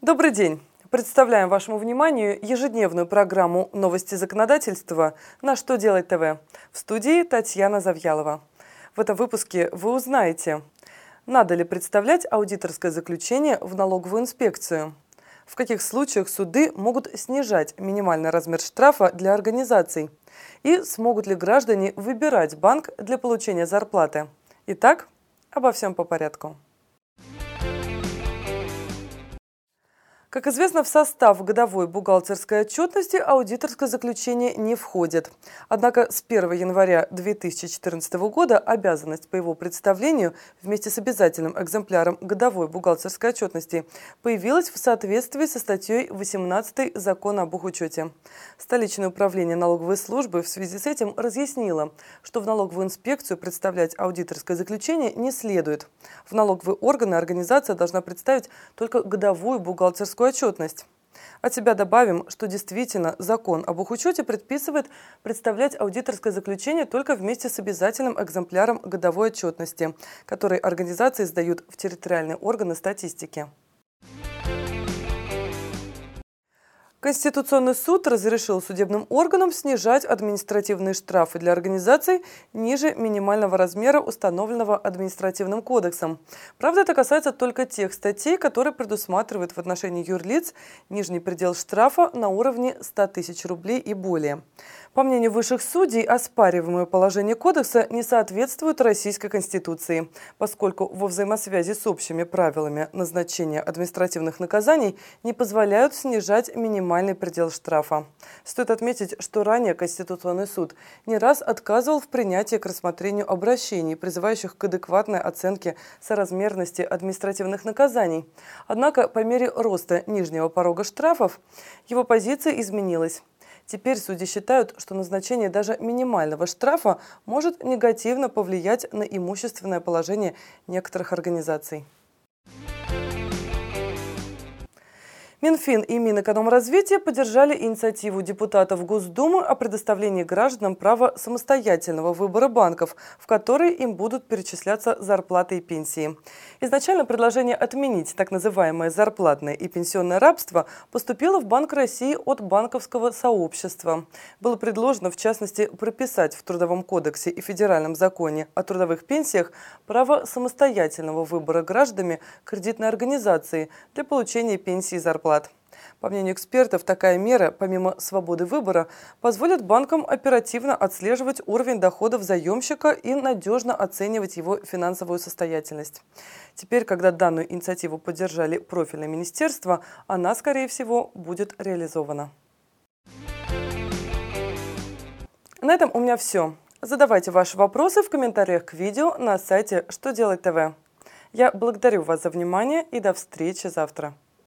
Добрый день! Представляем вашему вниманию ежедневную программу «Новости законодательства» на «Что делать ТВ» в студии Татьяна Завьялова. В этом выпуске вы узнаете, надо ли представлять аудиторское заключение в налоговую инспекцию, в каких случаях суды могут снижать минимальный размер штрафа для организаций и смогут ли граждане выбирать банк для получения зарплаты. Итак, обо всем по порядку. Как известно, в состав годовой бухгалтерской отчетности аудиторское заключение не входит. Однако с 1 января 2014 года обязанность по его представлению вместе с обязательным экземпляром годовой бухгалтерской отчетности появилась в соответствии со статьей 18 Закона об бухучете. Столичное управление налоговой службы в связи с этим разъяснило, что в налоговую инспекцию представлять аудиторское заключение не следует. В налоговые органы организация должна представить только годовую бухгалтерскую бухгалтерскую отчетность. От себя добавим, что действительно закон об учете предписывает представлять аудиторское заключение только вместе с обязательным экземпляром годовой отчетности, который организации сдают в территориальные органы статистики. Конституционный суд разрешил судебным органам снижать административные штрафы для организаций ниже минимального размера, установленного административным кодексом. Правда, это касается только тех статей, которые предусматривают в отношении юрлиц нижний предел штрафа на уровне 100 тысяч рублей и более. По мнению высших судей, оспариваемое положение кодекса не соответствует Российской Конституции, поскольку во взаимосвязи с общими правилами назначения административных наказаний не позволяют снижать минимальный предел штрафа. Стоит отметить, что ранее Конституционный суд не раз отказывал в принятии к рассмотрению обращений, призывающих к адекватной оценке соразмерности административных наказаний. Однако по мере роста нижнего порога штрафов его позиция изменилась. Теперь судьи считают, что назначение даже минимального штрафа может негативно повлиять на имущественное положение некоторых организаций. Минфин и Минэкономразвития поддержали инициативу депутатов Госдумы о предоставлении гражданам права самостоятельного выбора банков, в которые им будут перечисляться зарплаты и пенсии. Изначально предложение отменить так называемое зарплатное и пенсионное рабство поступило в Банк России от банковского сообщества. Было предложено, в частности, прописать в Трудовом кодексе и Федеральном законе о трудовых пенсиях право самостоятельного выбора гражданами кредитной организации для получения пенсии и зарплаты зарплат. По мнению экспертов, такая мера, помимо свободы выбора, позволит банкам оперативно отслеживать уровень доходов заемщика и надежно оценивать его финансовую состоятельность. Теперь, когда данную инициативу поддержали профильное министерство, она, скорее всего, будет реализована. На этом у меня все. Задавайте ваши вопросы в комментариях к видео на сайте «Что делать ТВ». Я благодарю вас за внимание и до встречи завтра.